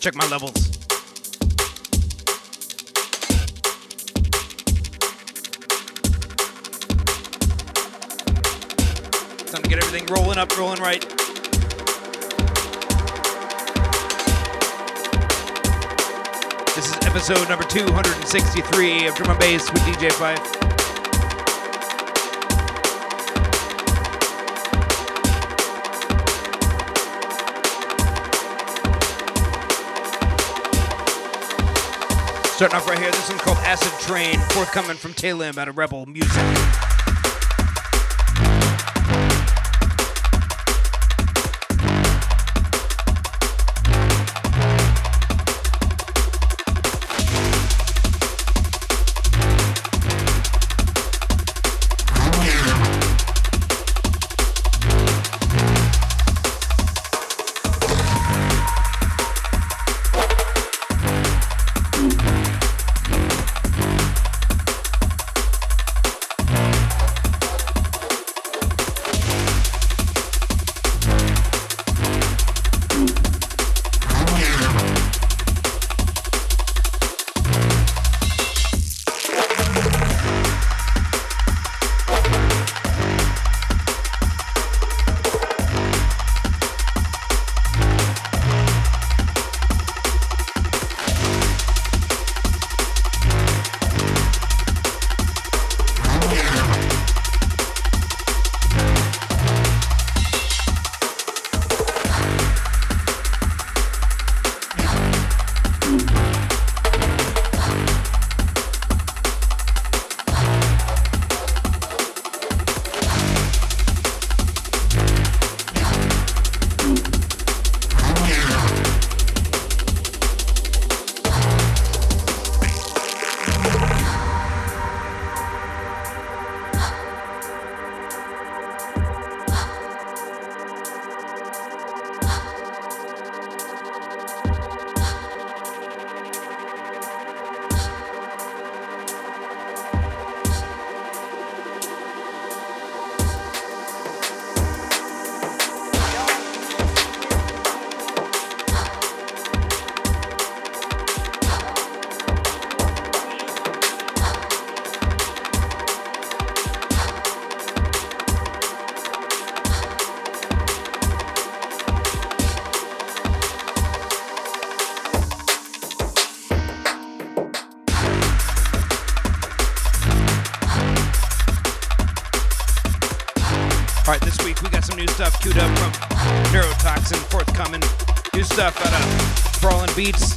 check my levels. Time to get everything rolling up, rolling right. This is episode number 263 of Drum and Bass with DJ Fife. Starting off right here, this one called Acid Train, forthcoming from Talim out of Rebel Music. Up from Neurotoxin, forthcoming. New stuff out of Brawling Beats.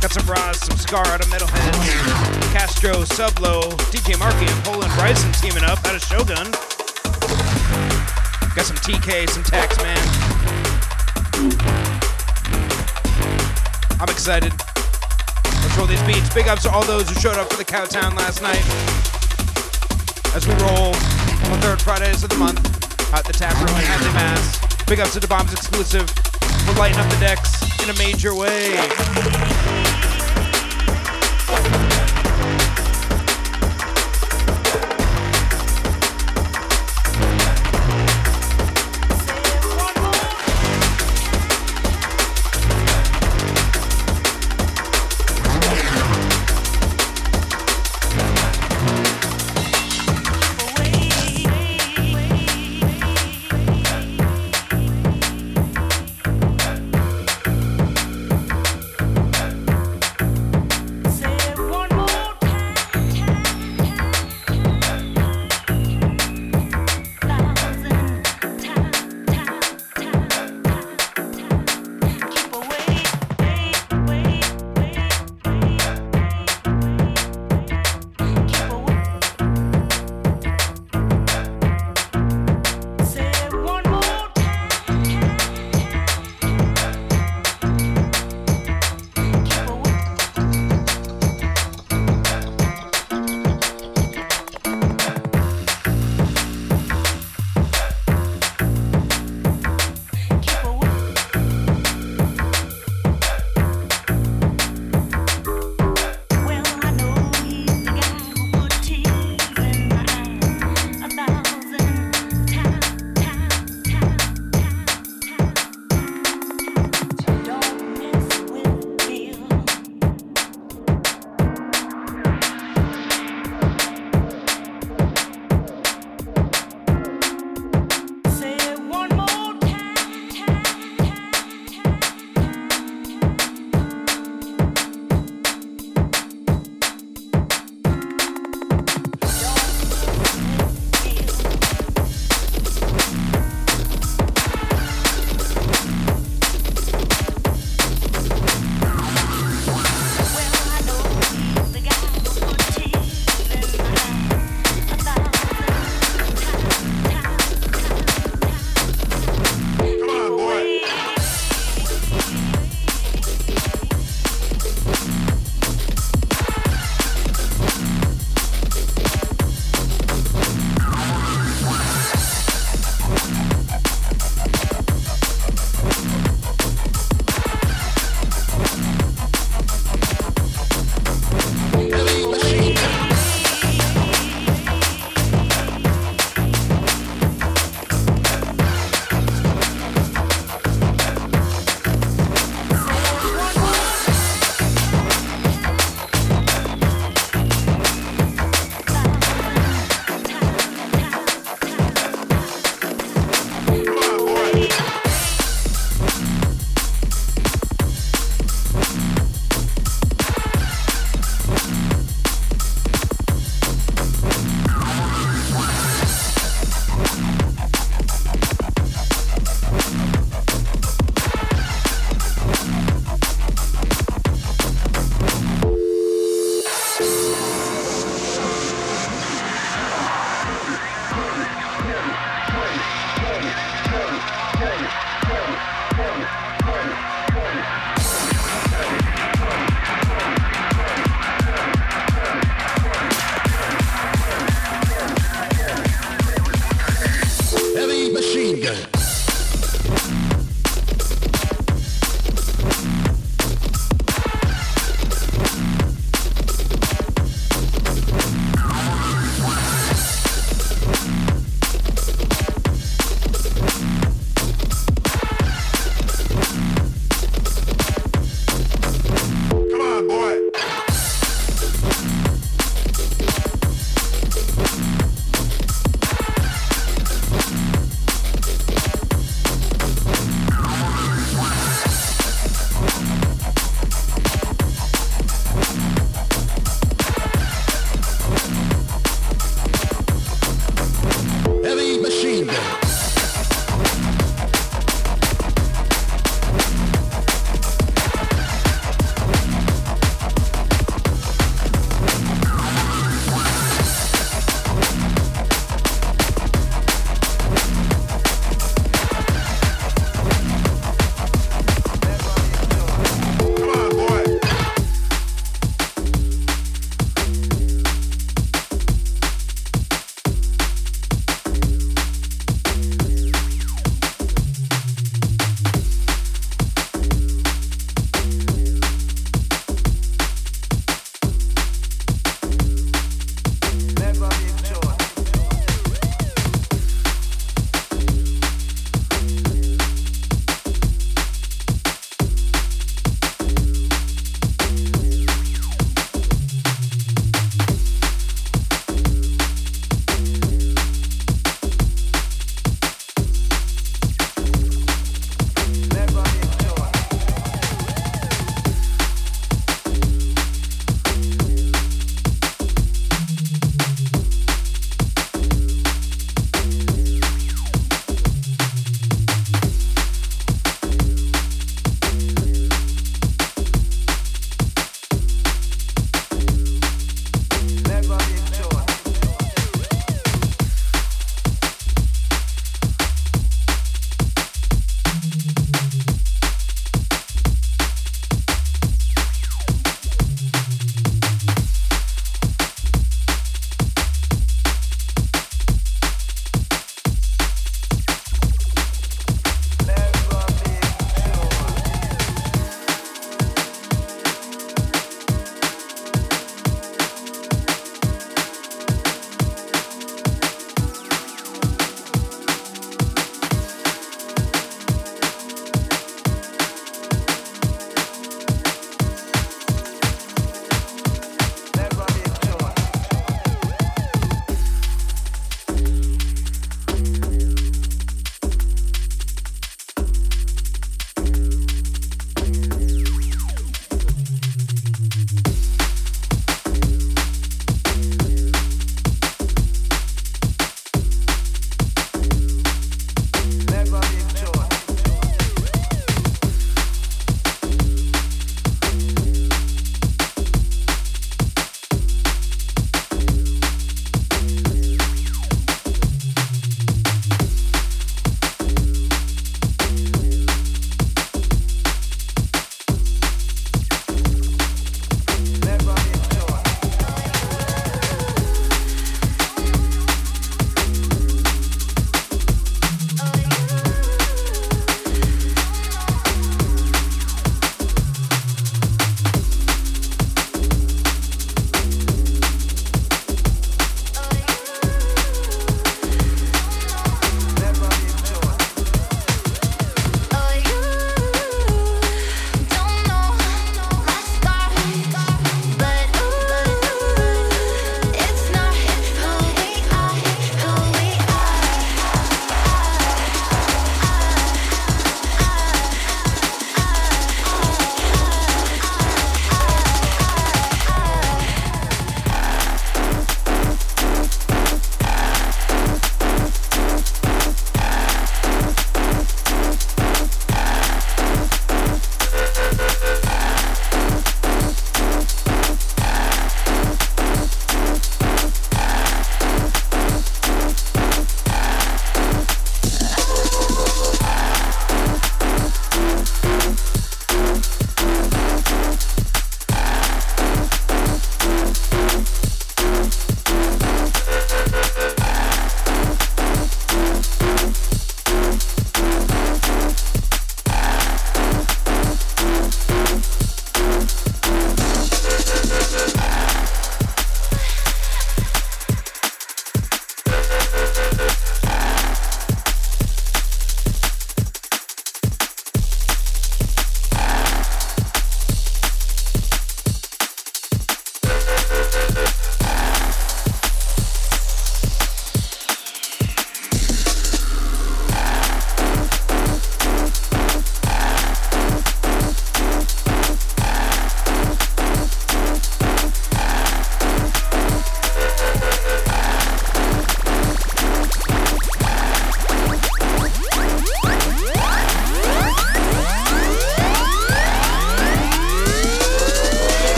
Got some Roz, some Scar out of Metalheadz. Castro, Sublo, DJ Marky, and Pola & Bryson teaming up out of Shogun. Got some TK, some Taxman. I'm excited. Let's roll these beats. Big ups to all those who showed up for the Cowtown last night. As we roll on the third Fridays of the month at the tap room in Hadley, Mass. Big ups to the Bombs exclusive for lighting up the decks in a major way.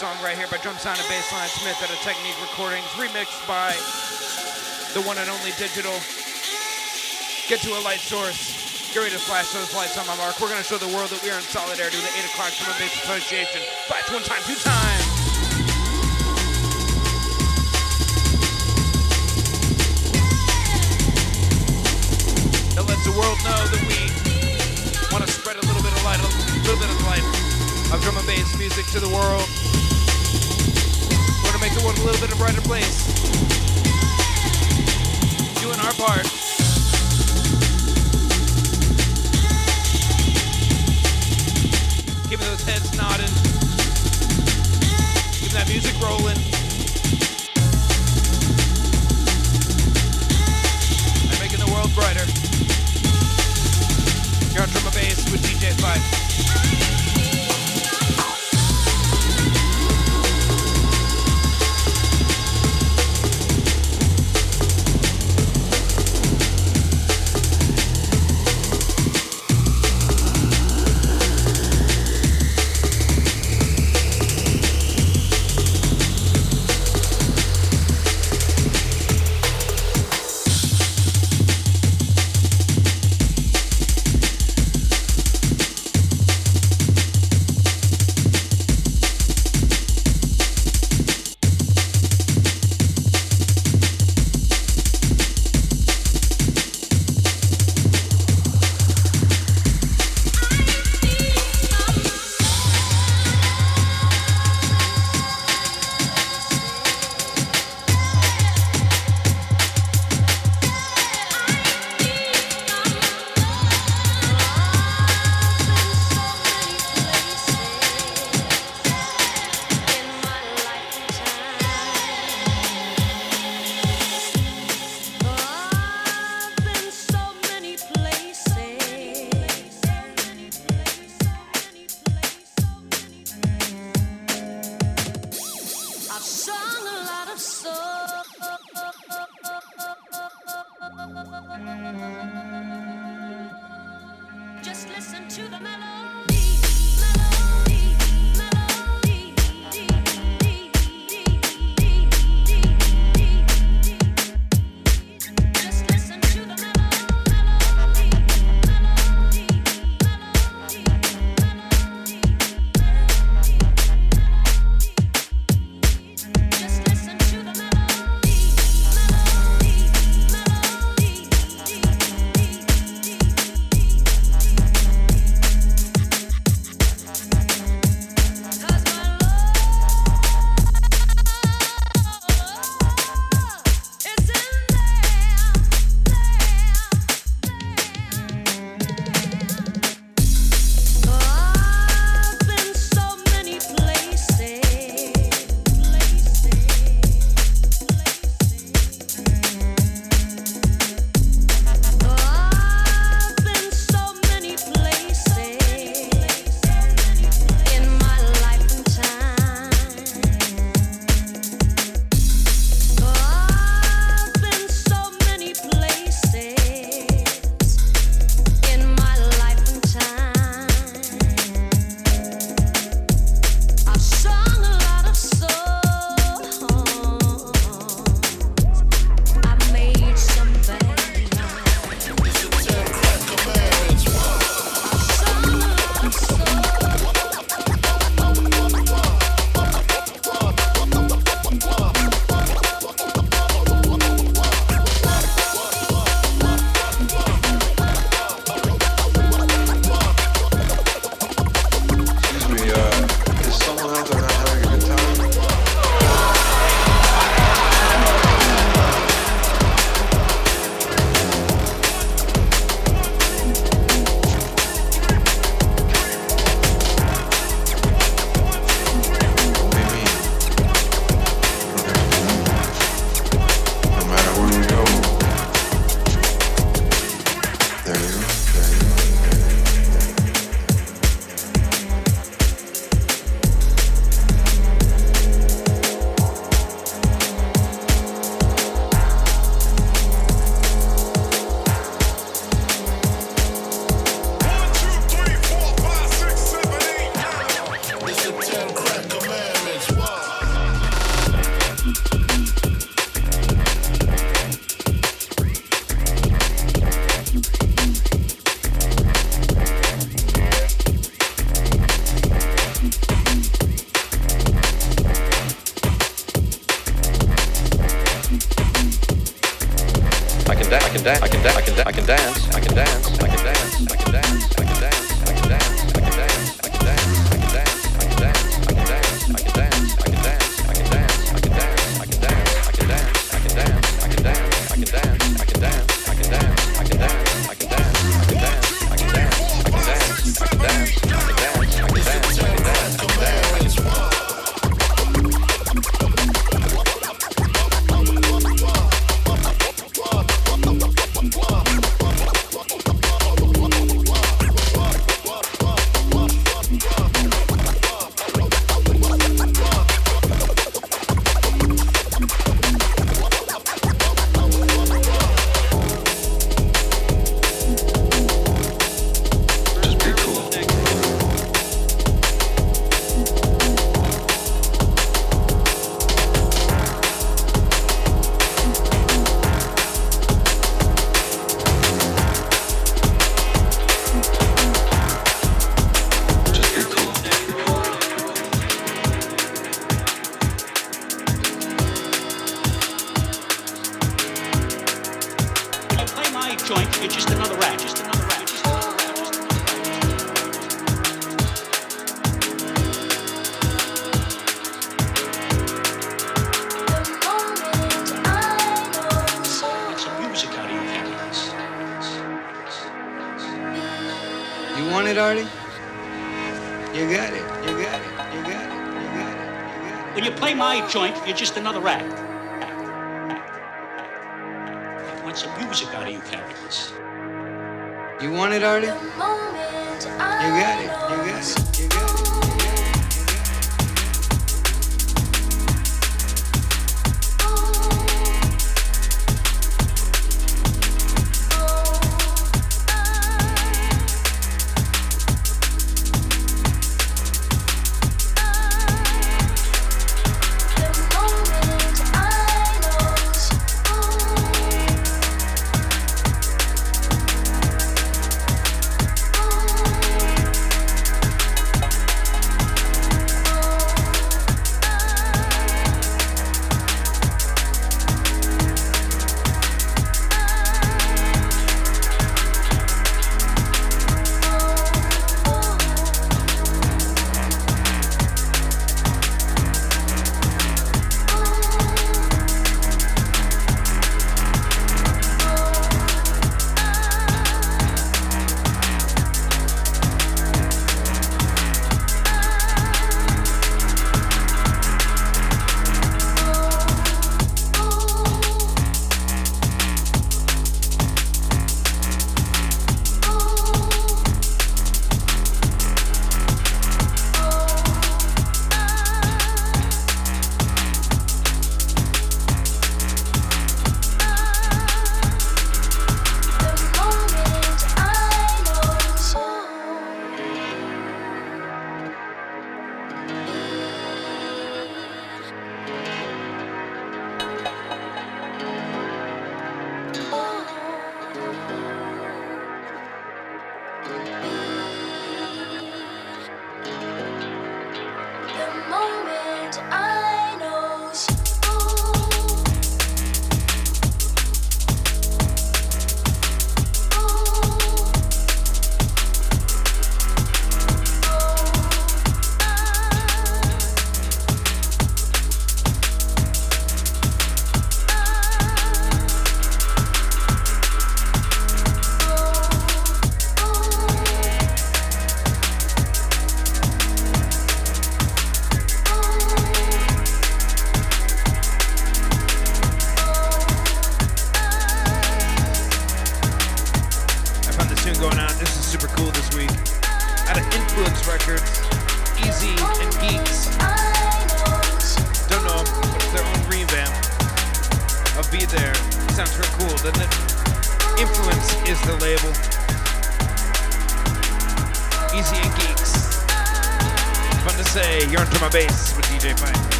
Song right here by Drum Sound and Bassline Smith at a Technique Recordings, remixed by the one and only Digital. Get to a light source. Get ready to flash those lights on my mark. We're going to show the world that we are in solidarity with the 8 o'clock Drum and Bass Association. Flash one time, two times. That lets the world know that we want to spread a little bit of light, a little bit of light of drum and bass music to the world. The world a little bit a brighter place. Doing our part. Keeping those heads nodding. Keeping that music rolling.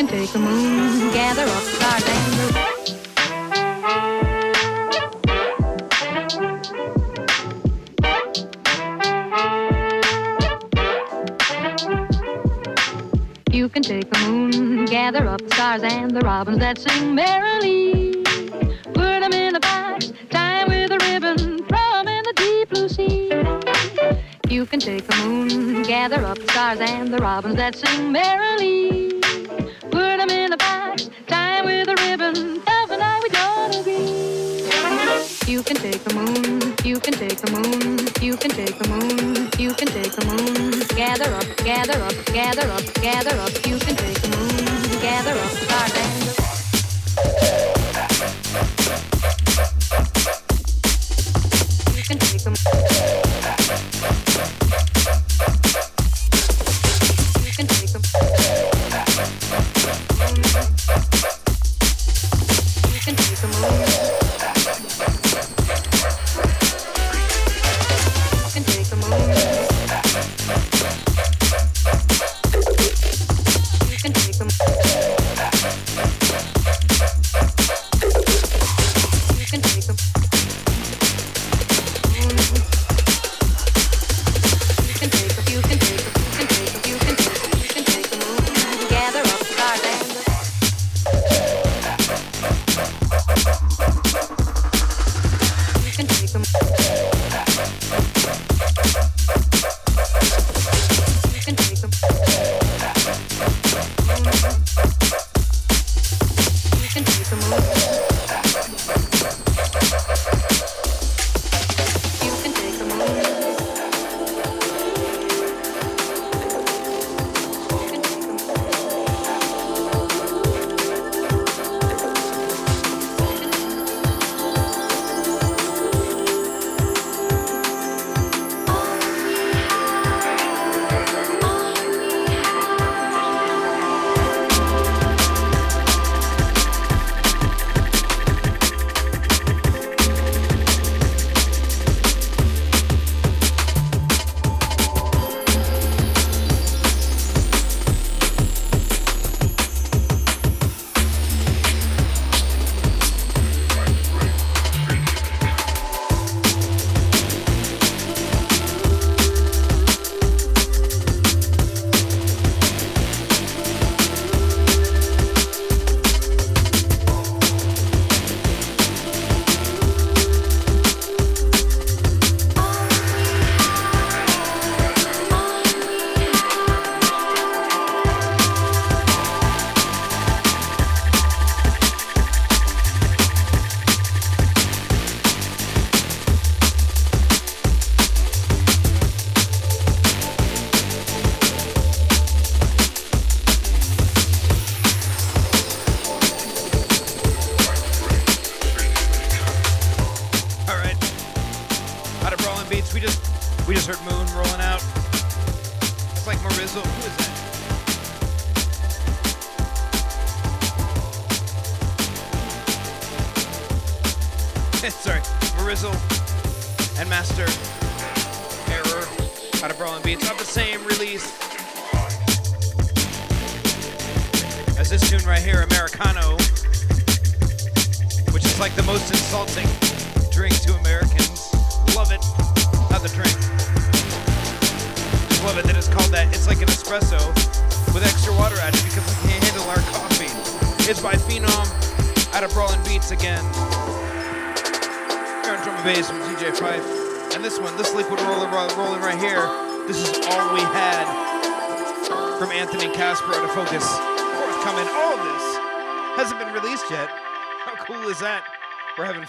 can take the moon, gather up stars and. You can take the moon, gather up the stars and the robins that sing merrily. Put them in a box, tie with a ribbon, throw them in the deep blue sea. You can take the moon, gather up the stars and the robins that sing merrily. together up.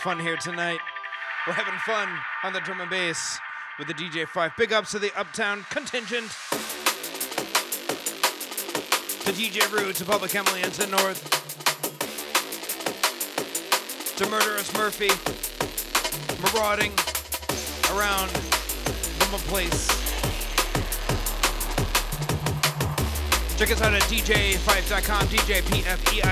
fun here tonight. We're having fun on the drum and bass with the DJ Five. Big ups to the Uptown contingent, to DJ Rude, to Public Emily, and to North, to Murderous Murphy, marauding around from a place. Check us out at dj5.com, djpfeif.com.